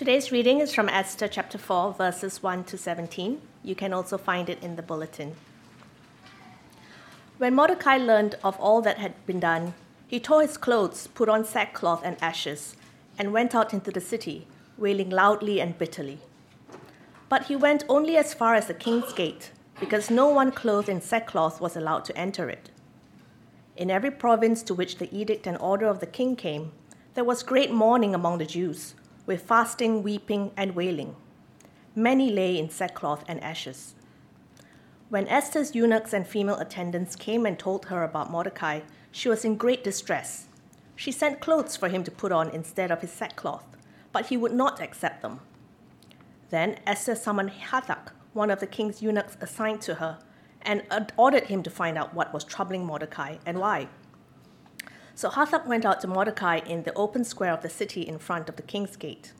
Today's reading is from Esther chapter 4, verses 1 to 17. You can also find it in the bulletin. When Mordecai learned of all that had been done, he tore his clothes, put on sackcloth and ashes, and went out into the city, wailing loudly and bitterly. But he went only as far as the king's gate, because no one clothed in sackcloth was allowed to enter it. In every province to which the edict and order of the king came, there was great mourning among the Jews with fasting, weeping, and wailing. Many lay in sackcloth and ashes. When Esther's eunuchs and female attendants came and told her about Mordecai, she was in great distress. She sent clothes for him to put on instead of his sackcloth, but he would not accept them. Then Esther summoned Hathach, one of the king's eunuchs assigned to her, and ordered him to find out what was troubling Mordecai and why. So Hathach went out to Mordecai in the open square of the city in front of the king's gate.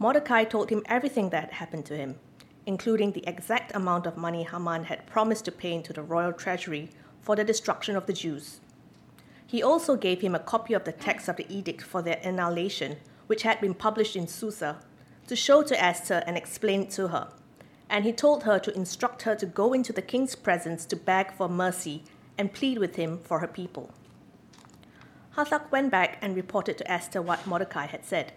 Mordecai told him everything that had happened to him, including the exact amount of money Haman had promised to pay into the royal treasury for the destruction of the Jews. He also gave him a copy of the text of the edict for their annihilation, which had been published in Susa, to show to Esther and explain it to her. And he told her to instruct her to go into the king's presence to beg for mercy and plead with him for her people. Hathach went back and reported to Esther what Mordecai had said.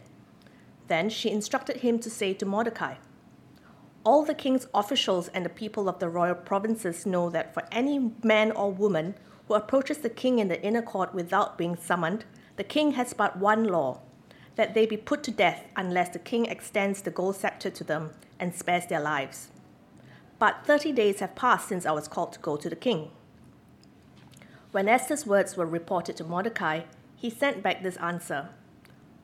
Then she instructed him to say to Mordecai, All the king's officials and the people of the royal provinces know that for any man or woman who approaches the king in the inner court without being summoned, the king has but one law that they be put to death unless the king extends the gold scepter to them and spares their lives. But thirty days have passed since I was called to go to the king. When Esther's words were reported to Mordecai, he sent back this answer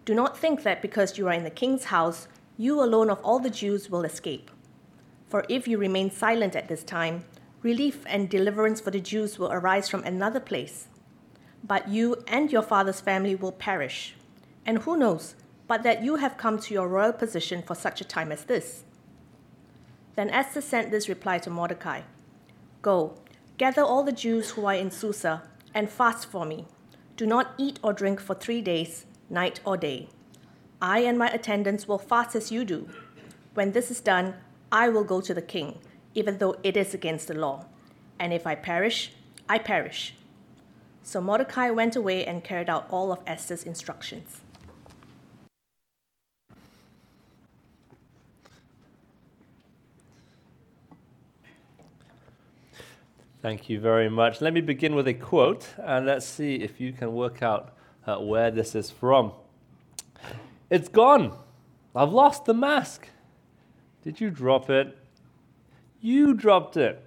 Do not think that because you are in the king's house, you alone of all the Jews will escape. For if you remain silent at this time, relief and deliverance for the Jews will arise from another place. But you and your father's family will perish. And who knows but that you have come to your royal position for such a time as this? Then Esther sent this reply to Mordecai Go, Gather all the Jews who are in Susa and fast for me. Do not eat or drink for three days, night or day. I and my attendants will fast as you do. When this is done, I will go to the king, even though it is against the law. And if I perish, I perish. So Mordecai went away and carried out all of Esther's instructions. Thank you very much. Let me begin with a quote, and let's see if you can work out uh, where this is from. It's gone. I've lost the mask. Did you drop it? You dropped it.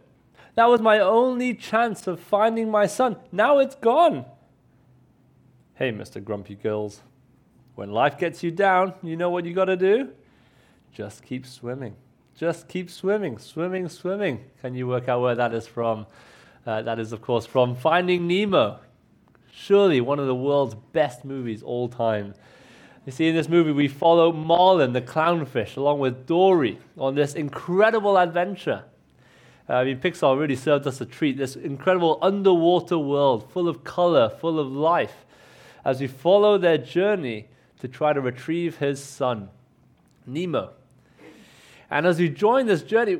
That was my only chance of finding my son. Now it's gone. Hey, Mr. Grumpy Gills, when life gets you down, you know what you got to do? Just keep swimming. Just keep swimming, swimming, swimming. Can you work out where that is from? Uh, that is, of course, from Finding Nemo. Surely one of the world's best movies all time. You see, in this movie, we follow Marlin, the clownfish, along with Dory on this incredible adventure. Uh, I mean, Pixar really served us a treat. This incredible underwater world, full of color, full of life, as we follow their journey to try to retrieve his son, Nemo. And as we join this journey,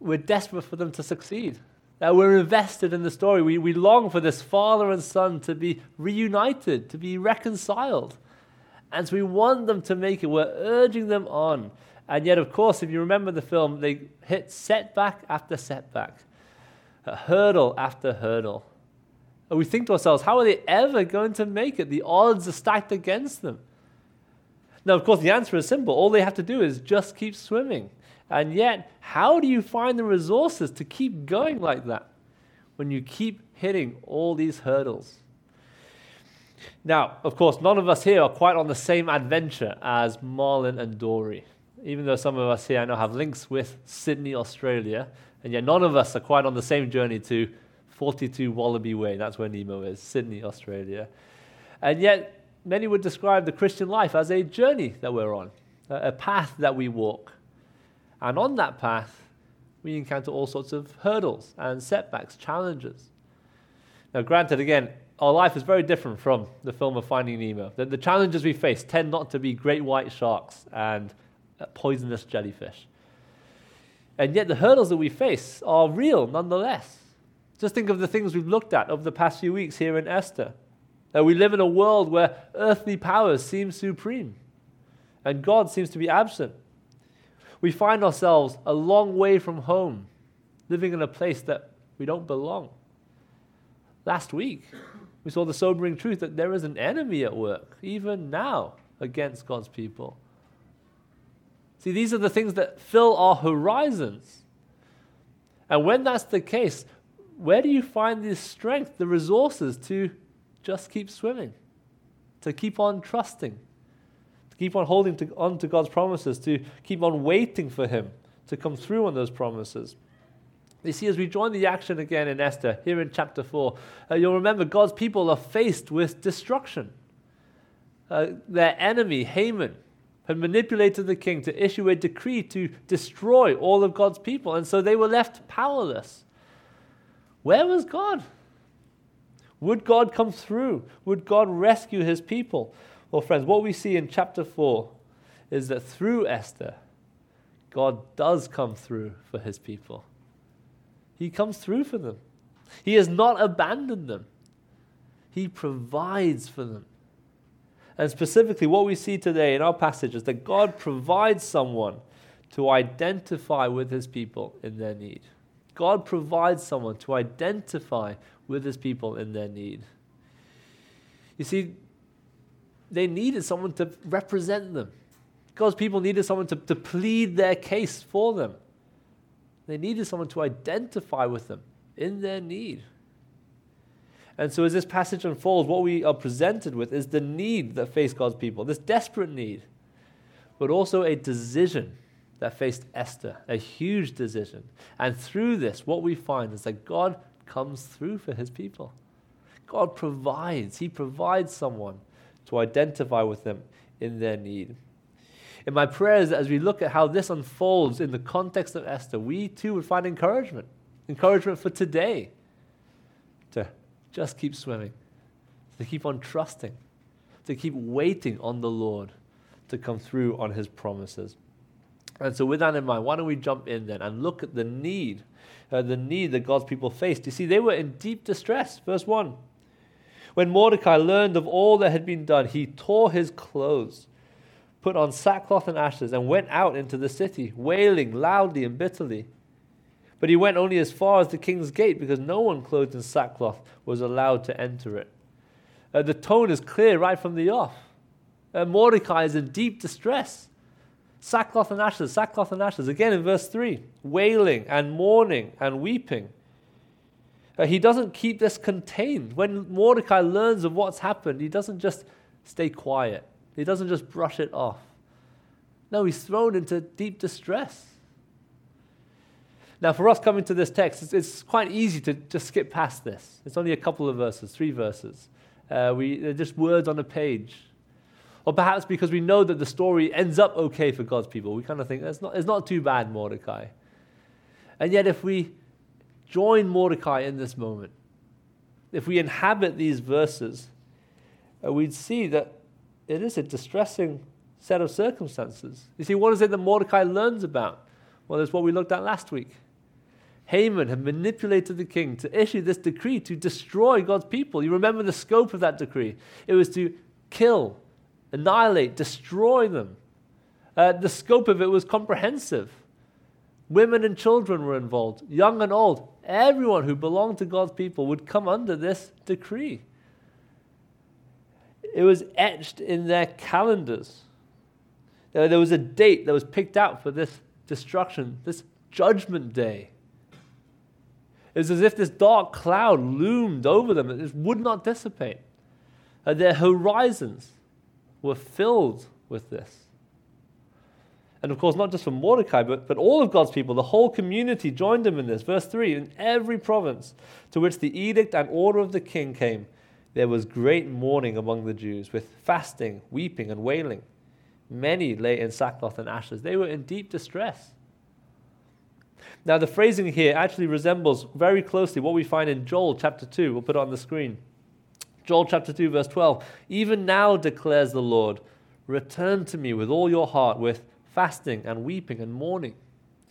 we're desperate for them to succeed. Uh, we're invested in the story. We, we long for this father and son to be reunited, to be reconciled. And so we want them to make it. We're urging them on. And yet, of course, if you remember the film, they hit setback after setback, hurdle after hurdle. And we think to ourselves, how are they ever going to make it? The odds are stacked against them. Now, of course, the answer is simple. All they have to do is just keep swimming. And yet, how do you find the resources to keep going like that when you keep hitting all these hurdles? Now, of course, none of us here are quite on the same adventure as Marlin and Dory. Even though some of us here I know have links with Sydney, Australia, and yet none of us are quite on the same journey to 42 Wallaby Way. That's where Nemo is, Sydney, Australia. And yet, many would describe the Christian life as a journey that we're on, a path that we walk. And on that path, we encounter all sorts of hurdles and setbacks, challenges. Now, granted, again, our life is very different from the film of Finding Nemo. The, the challenges we face tend not to be great white sharks and uh, poisonous jellyfish. And yet the hurdles that we face are real nonetheless. Just think of the things we've looked at over the past few weeks here in Esther. That we live in a world where earthly powers seem supreme and God seems to be absent. We find ourselves a long way from home, living in a place that we don't belong. Last week, we saw the sobering truth that there is an enemy at work, even now, against God's people. See, these are the things that fill our horizons. And when that's the case, where do you find the strength, the resources to just keep swimming, to keep on trusting, keep on holding to, on to God's promises, to keep on waiting for Him to come through on those promises? You see, as we join the action again in Esther, here in chapter 4, uh, you'll remember God's people are faced with destruction. Uh, their enemy, Haman, had manipulated the king to issue a decree to destroy all of God's people, and so they were left powerless. Where was God? Would God come through? Would God rescue his people? Well, friends, what we see in chapter 4 is that through Esther, God does come through for his people. He comes through for them. He has not abandoned them. He provides for them. And specifically, what we see today in our passage is that God provides someone to identify with his people in their need. God provides someone to identify with his people in their need. You see, they needed someone to represent them. God's people needed someone to, to plead their case for them. They needed someone to identify with them in their need. And so, as this passage unfolds, what we are presented with is the need that faced God's people, this desperate need, but also a decision that faced Esther, a huge decision. And through this, what we find is that God comes through for his people. God provides, He provides someone to identify with them in their need. In my prayers, as we look at how this unfolds in the context of Esther, we too would find encouragement. Encouragement for today to just keep swimming, to keep on trusting, to keep waiting on the Lord to come through on his promises. And so, with that in mind, why don't we jump in then and look at the need, uh, the need that God's people faced? You see, they were in deep distress. Verse 1. When Mordecai learned of all that had been done, he tore his clothes, put on sackcloth and ashes, and went out into the city, wailing loudly and bitterly. But he went only as far as the king's gate, because no one clothed in sackcloth was allowed to enter it. Uh, the tone is clear right from the off. Uh, Mordecai is in deep distress. Sackcloth and ashes, sackcloth and ashes. Again in verse 3 wailing and mourning and weeping. He doesn't keep this contained. When Mordecai learns of what's happened, he doesn't just stay quiet, he doesn't just brush it off. No, he's thrown into deep distress. Now, for us coming to this text, it's, it's quite easy to just skip past this. It's only a couple of verses, three verses. Uh, we, they're just words on a page. Or perhaps because we know that the story ends up okay for God's people, we kind of think it's not, it's not too bad, Mordecai. And yet, if we join Mordecai in this moment, if we inhabit these verses, uh, we'd see that it is a distressing set of circumstances. You see, what is it that Mordecai learns about? Well, it's what we looked at last week. Haman had manipulated the king to issue this decree to destroy God's people. You remember the scope of that decree? It was to kill annihilate, destroy them. Uh, the scope of it was comprehensive. Women and children were involved, young and old. Everyone who belonged to God's people would come under this decree. It was etched in their calendars. There was a date that was picked out for this destruction, this judgment day. It was as if this dark cloud loomed over them and it would not dissipate. Uh, their horizons were filled with this. And of course, not just for Mordecai, but, but all of God's people, the whole community joined him in this. Verse 3 In every province to which the edict and order of the king came, there was great mourning among the Jews, with fasting, weeping, and wailing. Many lay in sackcloth and ashes. They were in deep distress. Now, the phrasing here actually resembles very closely what we find in Joel chapter 2. We'll put it on the screen. Joel chapter 2, verse 12. Even now declares the Lord, return to me with all your heart, with fasting and weeping and mourning.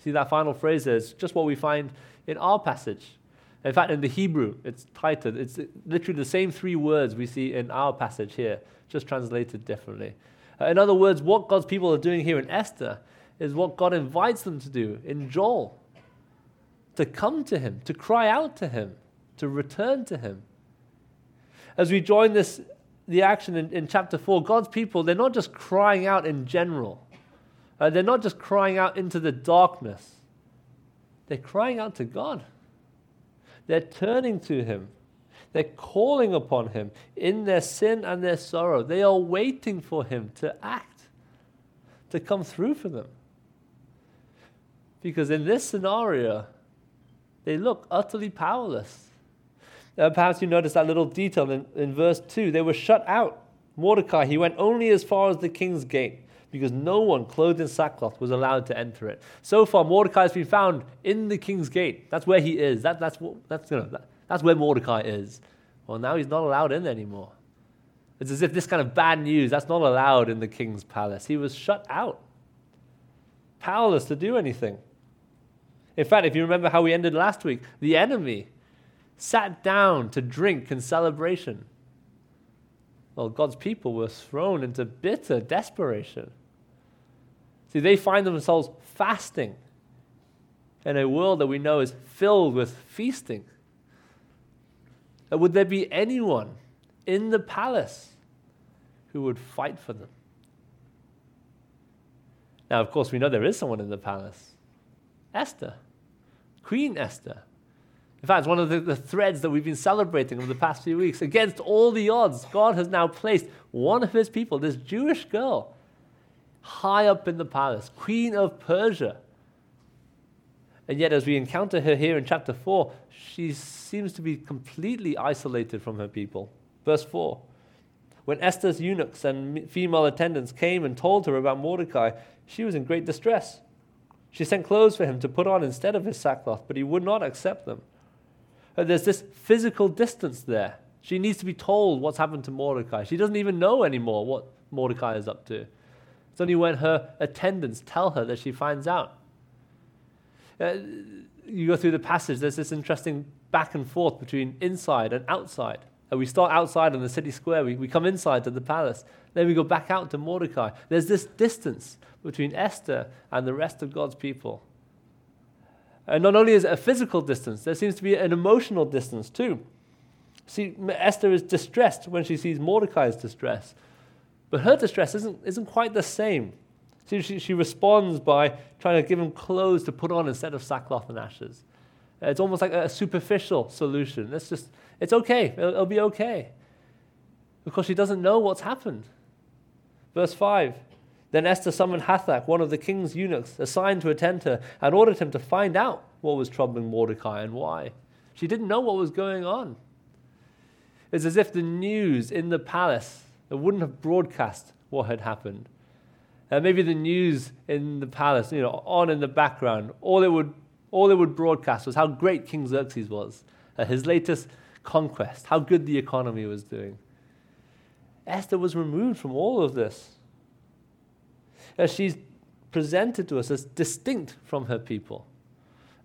See that final phrase is just what we find in our passage. In fact, in the Hebrew, it's titled, it's literally the same three words we see in our passage here, just translated differently. Uh, in other words, what God's people are doing here in Esther is what God invites them to do in Joel to come to Him, to cry out to Him, to return to Him as we join this, the action in, in chapter 4, God's people, they're not just crying out in general. Uh, they're not just crying out into the darkness. They're crying out to God. They're turning to Him. They're calling upon Him in their sin and their sorrow. They are waiting for Him to act, to come through for them. Because in this scenario, they look utterly powerless. Uh, perhaps you notice that little detail in, in verse 2. They were shut out. Mordecai, he went only as far as the king's gate because no one clothed in sackcloth was allowed to enter it. So far, Mordecai has been found in the king's gate. That's where he is. That, that's, that's, you know, that, that's where Mordecai is. Well, now he's not allowed in anymore. It's as if this kind of bad news, that's not allowed in the king's palace. He was shut out, powerless to do anything. In fact, if you remember how we ended last week, the enemy sat down to drink in celebration. Well, God's people were thrown into bitter desperation. See, they find themselves fasting in a world that we know is filled with feasting. Would there be anyone in the palace who would fight for them? Now, of course, we know there is someone in the palace Esther, Queen Esther. In fact, one of the, the, threads that we've been celebrating over the past few weeks. Against all the odds, God has now placed one of his people, this Jewish girl, high up in the palace, queen of Persia. And yet, as we encounter her here in chapter 4, she seems to be completely isolated from her people. Verse 4 When Esther's eunuchs and female attendants came and told her about Mordecai, she was in great distress. She sent clothes for him to put on instead of his sackcloth, but he would not accept them. But there's this physical distance there. She needs to be told what's happened to Mordecai. She doesn't even know anymore what Mordecai is up to. It's only when her attendants tell her that she finds out. Uh, you go through the passage, there's this interesting back and forth between inside and outside. And we start outside in the city square, we, we come inside to the palace, then we go back out to Mordecai. There's this distance between Esther and the rest of God's people. And not only is it a physical distance, there seems to be an emotional distance too. See, Esther is distressed when she sees Mordecai's distress, but her distress isn't, isn't quite the same. See, she, she responds by trying to give him clothes to put on instead of sackcloth and ashes. Uh, it's almost like a superficial solution. It's just, it's okay, it'll, it'll be okay. Because she doesn't know what's happened. Verse 5 then Esther summoned Hathach, one of the king's eunuchs, assigned to attend her, and ordered him to find out what was troubling Mordecai and why. She didn't know what was going on. It's as if the news in the palace wouldn't have broadcast what had happened. And maybe the news in the palace, you know, on in the background, all it would, all it would broadcast was how great King Xerxes was, uh, his latest conquest, how good the economy was doing. Esther was removed from all of this as she's presented to us as distinct from her people.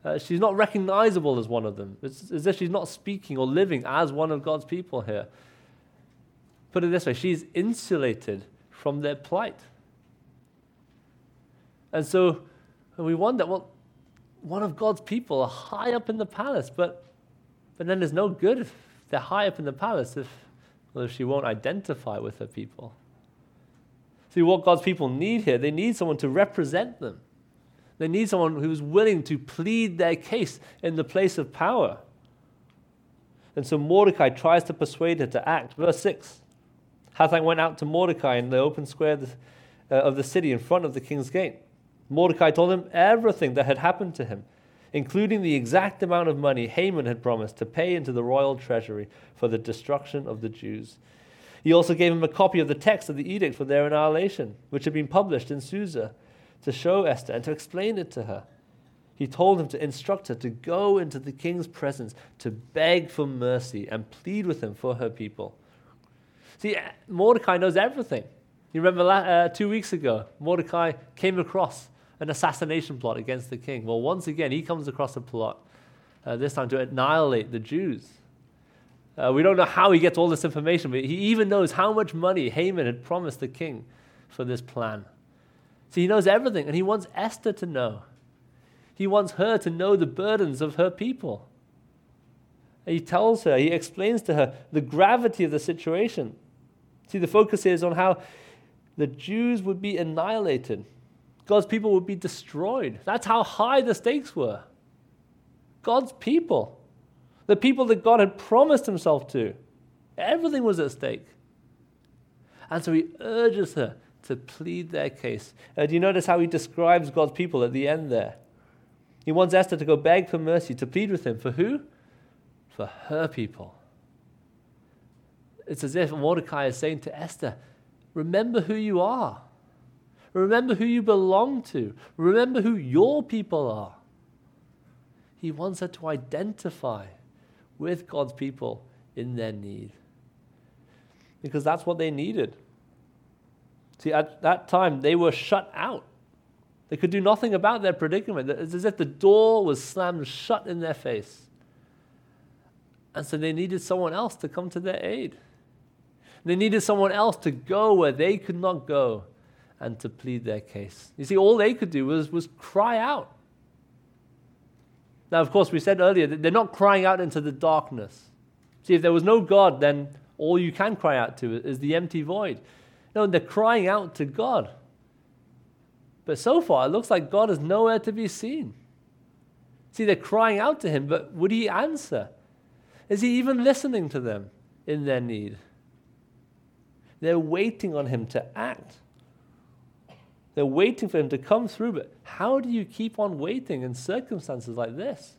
Uh, she's not recognizable as one of them. It's as if she's not speaking or living as one of God's people here. Put it this way she's insulated from their plight. And so we wonder well, one of God's people are high up in the palace, but, but then there's no good if they're high up in the palace if, well, if she won't identify with her people. See, what God's people need here, they need someone to represent them. They need someone who's willing to plead their case in the place of power. And so Mordecai tries to persuade her to act. Verse 6 Hathach went out to Mordecai in the open square uh, of the city in front of the king's gate. Mordecai told him everything that had happened to him, including the exact amount of money Haman had promised to pay into the royal treasury for the destruction of the Jews. He also gave him a copy of the text of the edict for their annihilation, which had been published in Susa, to show Esther and to explain it to her. He told him to instruct her to go into the king's presence to beg for mercy and plead with him for her people, See, Mordecai knows everything. You remember uh, two weeks ago, Mordecai came across an assassination plot against the king. Well, once again, he comes across a plot, uh, this time to annihilate the Jews. Uh, we don't know how he gets all this information, but he even knows how much money Haman had promised the king for this plan. See, he knows everything, and he wants Esther to know. He wants her to know the burdens of her people. He tells her, he explains to her the gravity of the situation. See, the focus is on how the Jews would be annihilated, God's people would be destroyed. That's how high the stakes were. God's people, the people that God had promised himself to, everything was at stake. And so he urges her to plead their case. Uh, do you notice how he describes God's people at the end there? He wants Esther to go beg for mercy, to plead with him. For who? For her people. It's as if Mordecai is saying to Esther, Remember who you are. Remember who you belong to. Remember who your people are. He wants her to identify with God's people in their need. Because that's what they needed. See, at that time, they were shut out. They could do nothing about their predicament. It's as if the door was slammed shut in their face. And so they needed someone else to come to their aid. They needed someone else to go where they could not go and to plead their case. You see, all they could do was, was cry out. Now, of course, we said earlier that they're not crying out into the darkness. See, if there was no God, then all you can cry out to is the empty void. No, they're crying out to God. But so far, it looks like God is nowhere to be seen. See, they're crying out to Him, but would He answer? Is He even listening to them in their need? They're waiting on him to act. They're waiting for him to come through. But how do you keep on waiting in circumstances like this?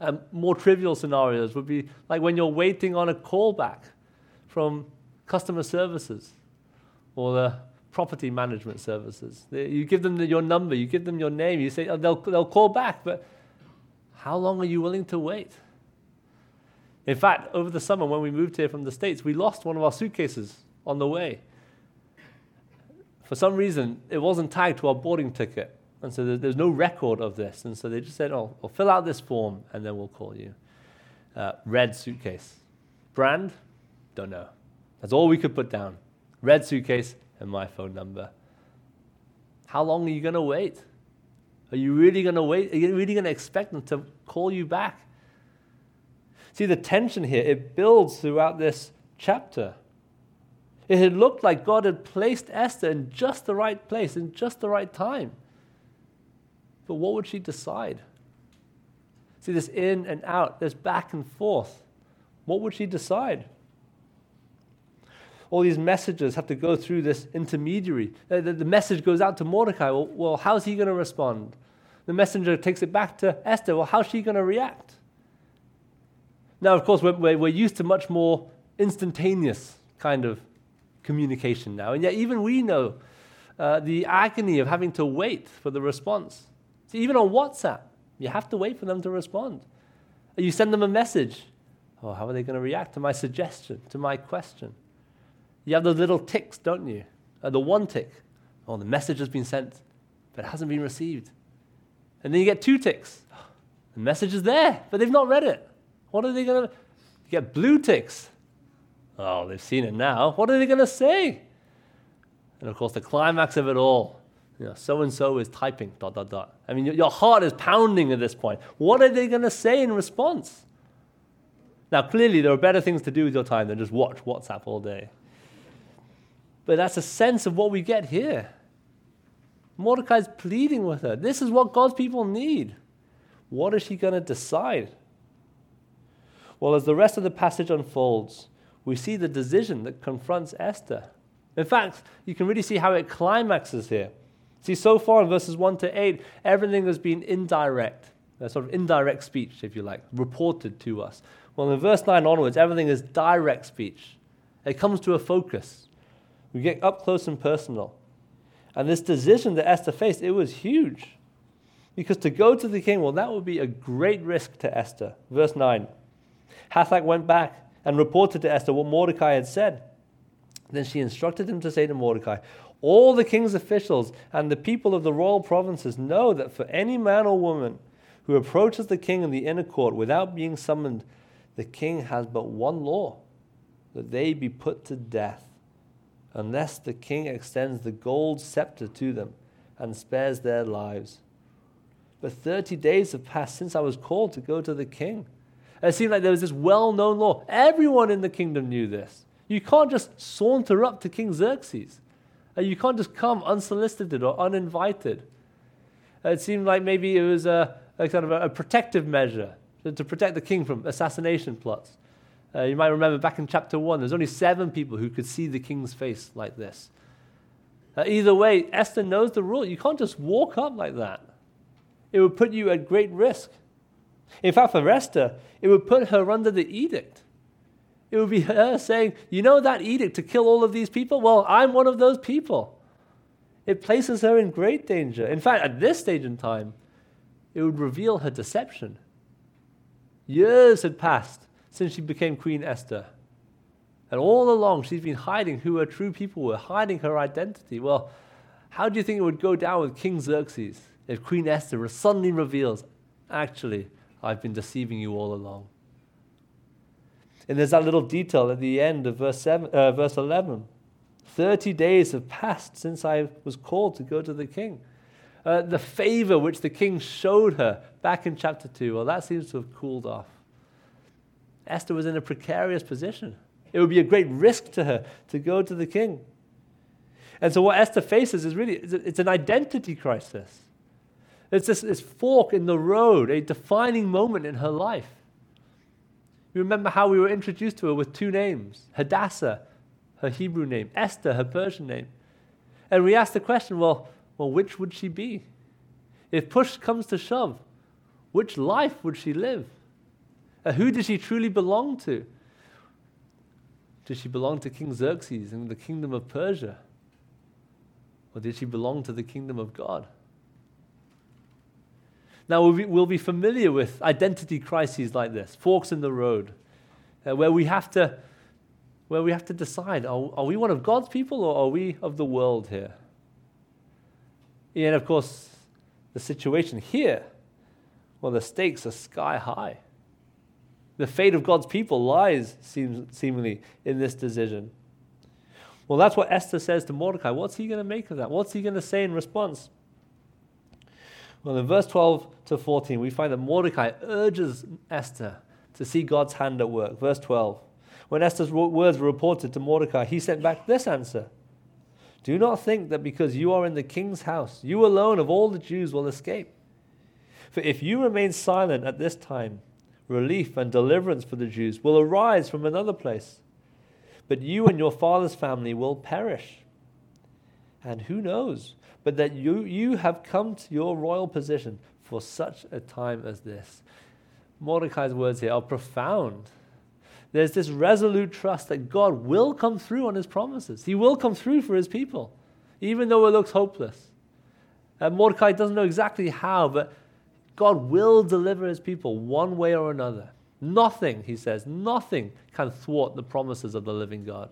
Um, more trivial scenarios would be like when you're waiting on a callback from customer services or the property management services. You give them the, your number, you give them your name, you say oh, they'll, they'll call back, but how long are you willing to wait? In fact, over the summer when we moved here from the States, we lost one of our suitcases on the way. For some reason, it wasn't tagged to our boarding ticket. And so there's no record of this. And so they just said, oh, well, fill out this form and then we'll call you. Uh, red suitcase. Brand? Don't know. That's all we could put down. Red suitcase and my phone number. How long are you going to wait? Are you really going to wait? Are you really going to expect them to call you back? See the tension here, it builds throughout this chapter. It had looked like God had placed Esther in just the right place, in just the right time. But what would she decide? See this in and out, this back and forth. What would she decide? All these messages have to go through this intermediary. Uh, the, the, message goes out to Mordecai. Well how's he going to respond? The messenger takes it back to Esther. Well, how's she going to react? Now, of course, we're, we're used to much more instantaneous kind of communication now, and yet even we know uh, the agony of having to wait for the response. See, even on WhatsApp, you have to wait for them to respond. You send them a message. Oh, how are they going to react to my suggestion, to my question? You have those little ticks, don't you? Uh, the one tick. Oh, the message has been sent, but it hasn't been received. And then you get two ticks. The message is there, but they've not read it. What are they going to get blue ticks? Oh, they've seen it now. What are they going to say? And of course, the climax of it all, you know, so and so is typing, dot, dot, dot. I mean, your heart is pounding at this point. What are they going to say in response? Now, clearly, there are better things to do with your time than just watch WhatsApp all day. But that's a sense of what we get here. Mordecai's pleading with her. This is what God's people need. What is she going to decide? Well, as the rest of the passage unfolds, we see the decision that confronts Esther. In fact, you can really see how it climaxes here. See, so far in verses 1 to 8, everything has been indirect, a sort of indirect speech, if you like, reported to us. Well, in verse 9 onwards, everything is direct speech. It comes to a focus. We get up close and personal. And this decision that Esther faced, it was huge. Because to go to the king, well, that would be a great risk to Esther. Verse 9 Hathach went back and reported to Esther what Mordecai had said. Then she instructed him to say to Mordecai, All the king's officials and the people of the royal provinces know that for any man or woman who approaches the king in the inner court without being summoned, the king has but one law that they be put to death, unless the king extends the gold scepter to them and spares their lives. But 30 days have passed since I was called to go to the king. It seemed like there was this well known law. Everyone in the kingdom knew this. You can't just saunter up to King Xerxes. Uh, you can't just come unsolicited or uninvited. It seemed like maybe it was a, a kind of a, protective measure to, protect the king from assassination plots. Uh, you might remember back in chapter 1, there's only seven people who could see the king's face like this. Uh, either way, Esther knows the rule. You can't just walk up like that, it would put you at great risk. In fact, for Esther, it would put her under the edict. It would be her saying, You know that edict to kill all of these people? Well, I'm one of those people. It places her in great danger. In fact, at this stage in time, it would reveal her deception. Years had passed since she became Queen Esther. And all along, she's been hiding who her true people were, hiding her identity. Well, how do you think it would go down with King Xerxes if Queen Esther suddenly reveals, actually, I've been deceiving you all along? And there's that little detail at the end of verse, seven, uh, verse 11. 30 days have passed since I was called to go to the king. Uh, the favor which the king showed her back in chapter 2, well, that seems to have cooled off. Esther was in a precarious position. It would be a great risk to her to go to the king. And so, what Esther faces is really it's an identity crisis. It's this, this fork in the road, a defining moment in her life. You remember how we were introduced to her with two names Hadassah, her Hebrew name, Esther, her Persian name. And we asked the question well, well, which would she be? If push comes to shove, which life would she live? Uh, who does she truly belong to? Did she belong to King Xerxes and the kingdom of Persia? Or did she belong to the kingdom of God? Now, we'll be, we'll be familiar with identity crises like this, forks in the road, uh, where, we have to, where we have to decide are, are we one of God's people or are we of the world here? And of course, the situation here, well, the stakes are sky high. The fate of God's people lies, seems, seemingly, in this decision. Well, that's what Esther says to Mordecai. What's he going to make of that? What's he going to say in response? Well, in verse 12 to 14, we find that Mordecai urges Esther to see God's hand at work. Verse 12. When Esther's words were reported to Mordecai, he sent back this answer Do not think that because you are in the king's house, you alone of all the Jews will escape. For if you remain silent at this time, relief and deliverance for the Jews will arise from another place. But you and your father's family will perish. And who knows? But that you, you have come to your royal position for such a time as this. Mordecai's words here are profound. There's this resolute trust that God will come through on his promises. He will come through for his people, even though it looks hopeless. And Mordecai doesn't know exactly how, but God will deliver his people one way or another. Nothing, he says, nothing can thwart the promises of the living God.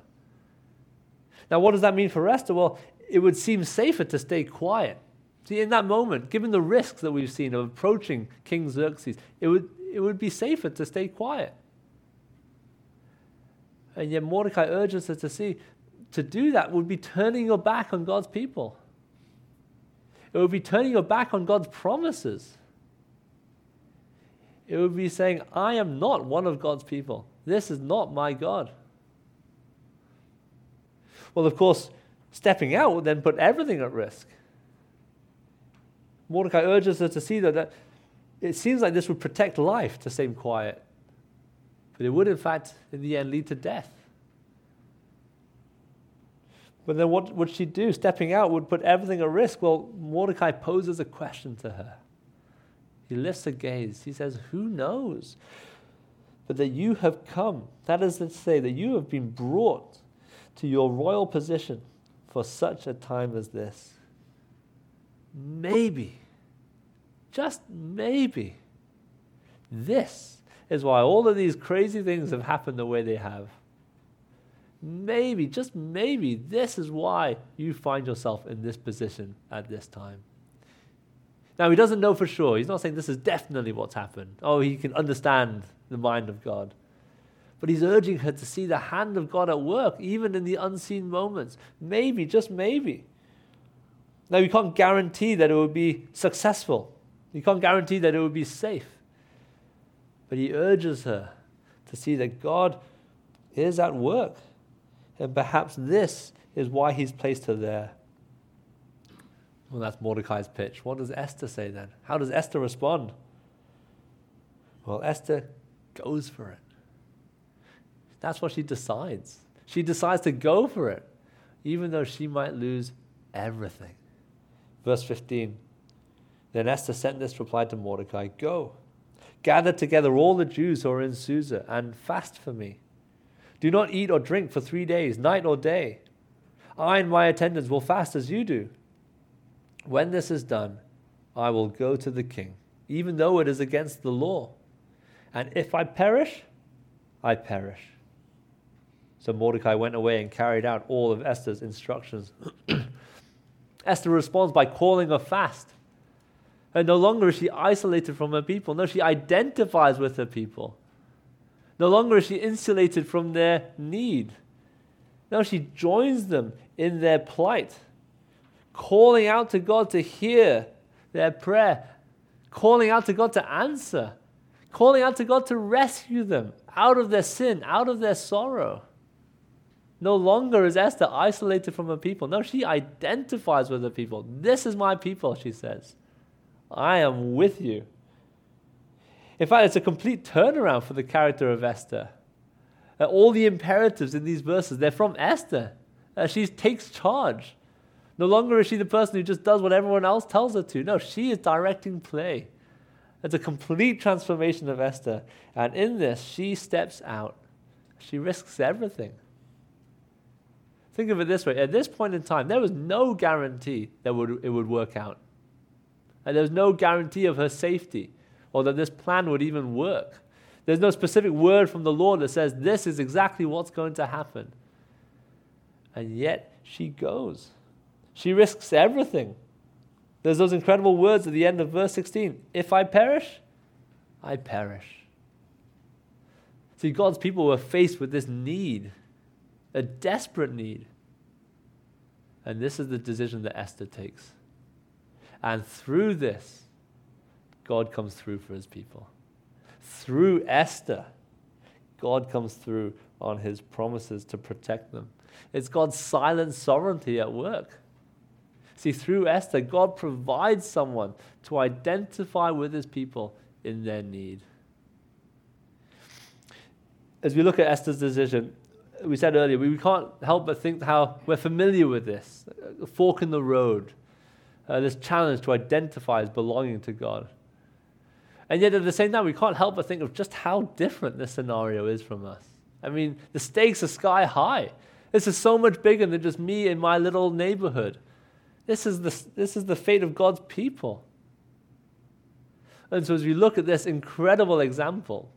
Now, what does that mean for Esther? Well, it would seem safer to stay quiet. See, in that moment, given the risks that we've seen of approaching King Xerxes, it would, it would be safer to stay quiet. And yet Mordecai urges us to see to do that would be turning your back on God's people. It would be turning your back on God's promises. It would be saying, I am not one of God's people. This is not my God. Well, of course, stepping out would then put everything at risk. Mordecai urges her to see that, that it seems like this would protect life to stay quiet, but it would, in fact, in the end, lead to death. But then what would she do? Stepping out would put everything at risk. Well, Mordecai poses a question to her. He lifts a gaze. He says, Who knows? But that you have come, that is to say, that you have been brought to your royal position for such a time as this. Maybe, just maybe, this is why all of these crazy things have happened the way they have. Maybe, just maybe, this is why you find yourself in this position at this time. Now, he doesn't know for sure. He's not saying this is definitely what's happened. Oh, he can understand the mind of God. But he's urging her to see the hand of God at work, even in the unseen moments. Maybe, just maybe. Now, you can't guarantee that it will be successful, you can't guarantee that it will be safe. But he urges her to see that God is at work. And perhaps this is why he's placed her there. Well, that's Mordecai's pitch. What does Esther say then? How does Esther respond? Well, Esther goes for it. That's what she decides. She decides to go for it, even though she might lose everything. Verse 15 Then Esther sent this reply to Mordecai Go, gather together all the Jews who are in Susa, and fast for me. Do not eat or drink for three days, night or day. I and my attendants will fast as you do. When this is done, I will go to the king, even though it is against the law. And if I perish, I perish. So Mordecai went away and carried out all of Esther's instructions. Esther responds by calling a fast. And no longer is she isolated from her people. No, she identifies with her people. No longer is she insulated from their need. No, she joins them in their plight, calling out to God to hear their prayer, calling out to God to answer, calling out to God to rescue them out of their sin, out of their sorrow. No longer is Esther isolated from her people. No, she identifies with her people. This is my people, she says. I am with you. In fact, it's a complete turnaround for the character of Esther. Uh, all the imperatives in these verses, they're from Esther. Uh, she takes charge. No longer is she the person who just does what everyone else tells her to. No, she is directing play. It's a complete transformation of Esther. And in this, she steps out. She risks everything. Think of it this way at this point in time, there was no guarantee that it would work out. And there was no guarantee of her safety or that this plan would even work. There's no specific word from the Lord that says this is exactly what's going to happen. And yet she goes. She risks everything. There's those incredible words at the end of verse 16 If I perish, I perish. See, God's people were faced with this need, a desperate need. And this is the decision that Esther takes. And through this, God comes through for his people. Through Esther, God comes through on his promises to protect them. It's God's silent sovereignty at work. See, through Esther, God provides someone to identify with his people in their need. As we look at Esther's decision, we said earlier, we we can't help but think how we're familiar with this a fork in the road, uh, this challenge to identify as belonging to God. And yet at the same time, we can't help but think of just how different this scenario is from us. I mean, the stakes are sky high. This is so much bigger than just me in my little neighborhood. This is the, this is the fate of God's people. And so, as we look at this incredible example,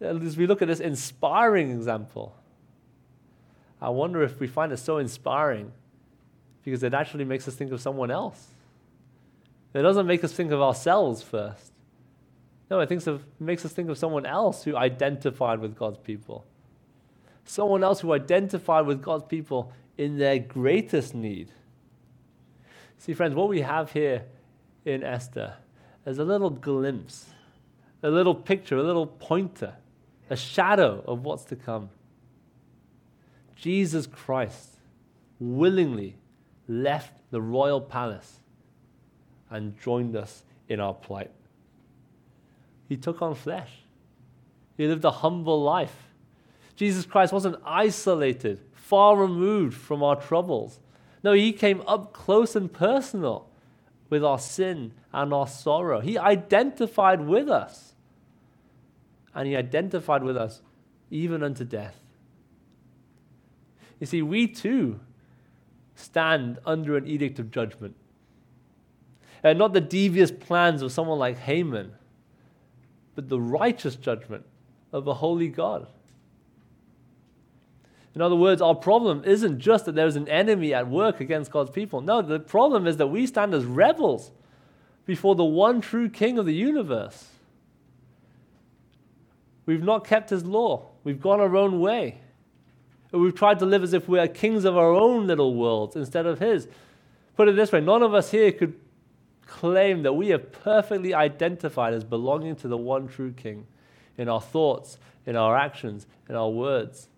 as we look at this inspiring example, I wonder if we find it so inspiring because it actually makes us think of someone else. It doesn't make us think of ourselves first. No, it thinks of, makes us think of someone else who identified with God's people. Someone else who identified with God's people in their greatest need. See, friends, what we have here in Esther is a little glimpse, a little picture, a little pointer, a shadow of what's to come. Jesus Christ willingly left the royal palace and joined us in our plight. He took on flesh. He lived a humble life. Jesus Christ wasn't isolated, far removed from our troubles. No, he came up close and personal with our sin and our sorrow. He identified with us. And he identified with us even unto death. You see, we too stand under an edict of judgment and not the devious plans of someone like Haman, but the righteous judgment of a holy God. In other words, our problem isn't just that there's an enemy at work against God's people. No, the problem is that we stand as rebels before the one true King of the universe. We've not kept his law, we've gone our own way. We've tried to live as if we are kings of our own little worlds instead of his. Put it this way none of us here could claim that we have perfectly identified as belonging to the one true King in our thoughts, in our actions, in our words.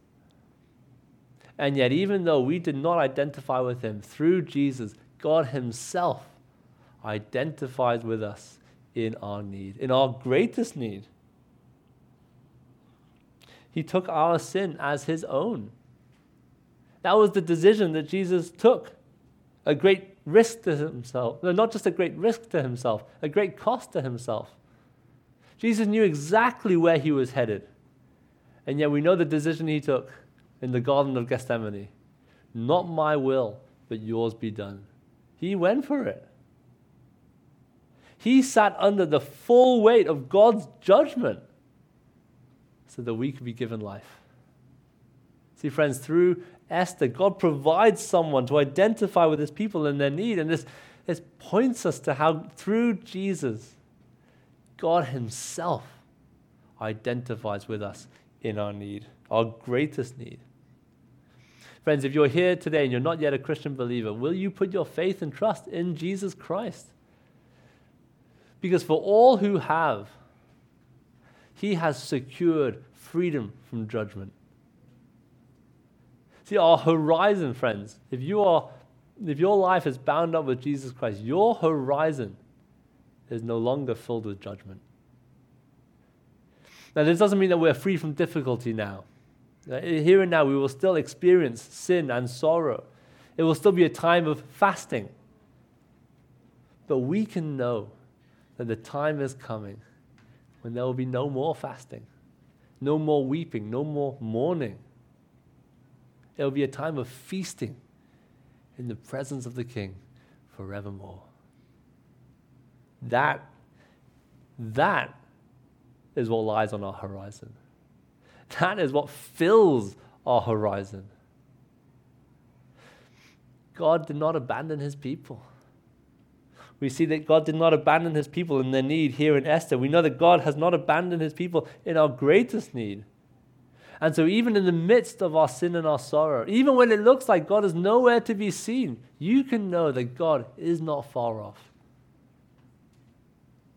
And yet, even though we did not identify with him through Jesus, God himself identifies with us in our need, in our greatest need. He took our sin as his own. That was the decision that Jesus took. A great risk to himself. No, not just a great risk to himself, a great cost to himself. Jesus knew exactly where he was headed. And yet we know the decision he took in the Garden of Gethsemane Not my will, but yours be done. He went for it. He sat under the full weight of God's judgment so that we could be given life. See, friends, through Esther, God provides someone to identify with his people in their need. And this, this points us to how, through Jesus, God Himself identifies with us in our need, our greatest need. Friends, if you're here today and you're not yet a Christian believer, will you put your faith and trust in Jesus Christ? Because for all who have, He has secured freedom from judgment. See, our horizon, friends, if you are if your life is bound up with Jesus Christ, your horizon is no longer filled with judgment. Now, this doesn't mean that we're free from difficulty now. Uh, here and now, we will still experience sin and sorrow. It will still be a time of fasting. But we can know that the time is coming when there will be no more fasting, no more weeping, no more mourning it will be a time of feasting in the presence of the King forevermore. That, that is what lies on our horizon. That is what fills our horizon. God did not abandon his people. We see that God did not abandon his people in their need here in Esther. We know that God has not abandoned his people in our greatest need. And so, even in the midst of our sin and our sorrow, even when it looks like God is nowhere to be seen, you can know that God is not far off.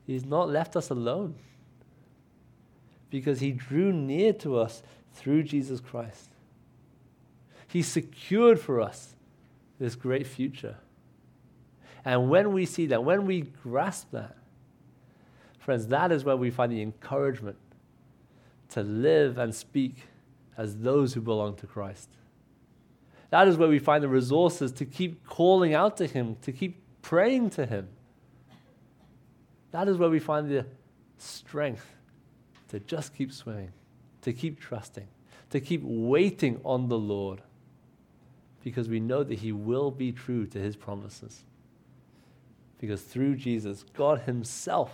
He's not left us alone because He drew near to us through Jesus Christ. He secured for us this great future. And when we see that, when we grasp that, friends, that is where we find the encouragement to live and speak as those who belong to Christ. That is where we find the resources to keep calling out to Him, to keep praying to Him. That is where we find the strength to just keep swimming, to keep trusting, to keep waiting on the Lord, because we know that He will be true to His promises. Because through Jesus, God Himself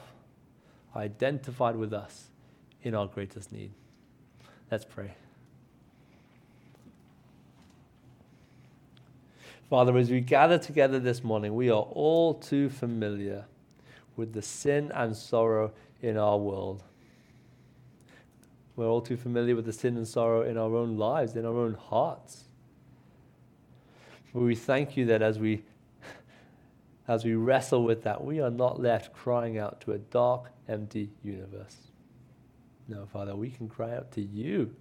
identified with us in our greatest need. Let's pray. Father, as we gather together this morning, we are all too familiar with the sin and sorrow in our world. We're all too familiar with the sin and sorrow in our own lives, in our own hearts. But we thank you that as we as we wrestle with that, we are not left crying out to a dark, empty universe. No, Father, we can cry out to you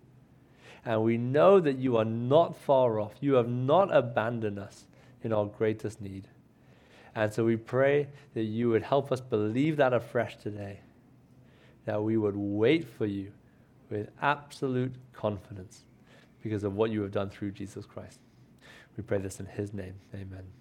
and we know that you are not far off. You have not abandoned us in our greatest need. And so we pray that you would help us believe that afresh today, that we would wait for you with absolute confidence because of what you have done through Jesus Christ. We pray this in his name. Amen.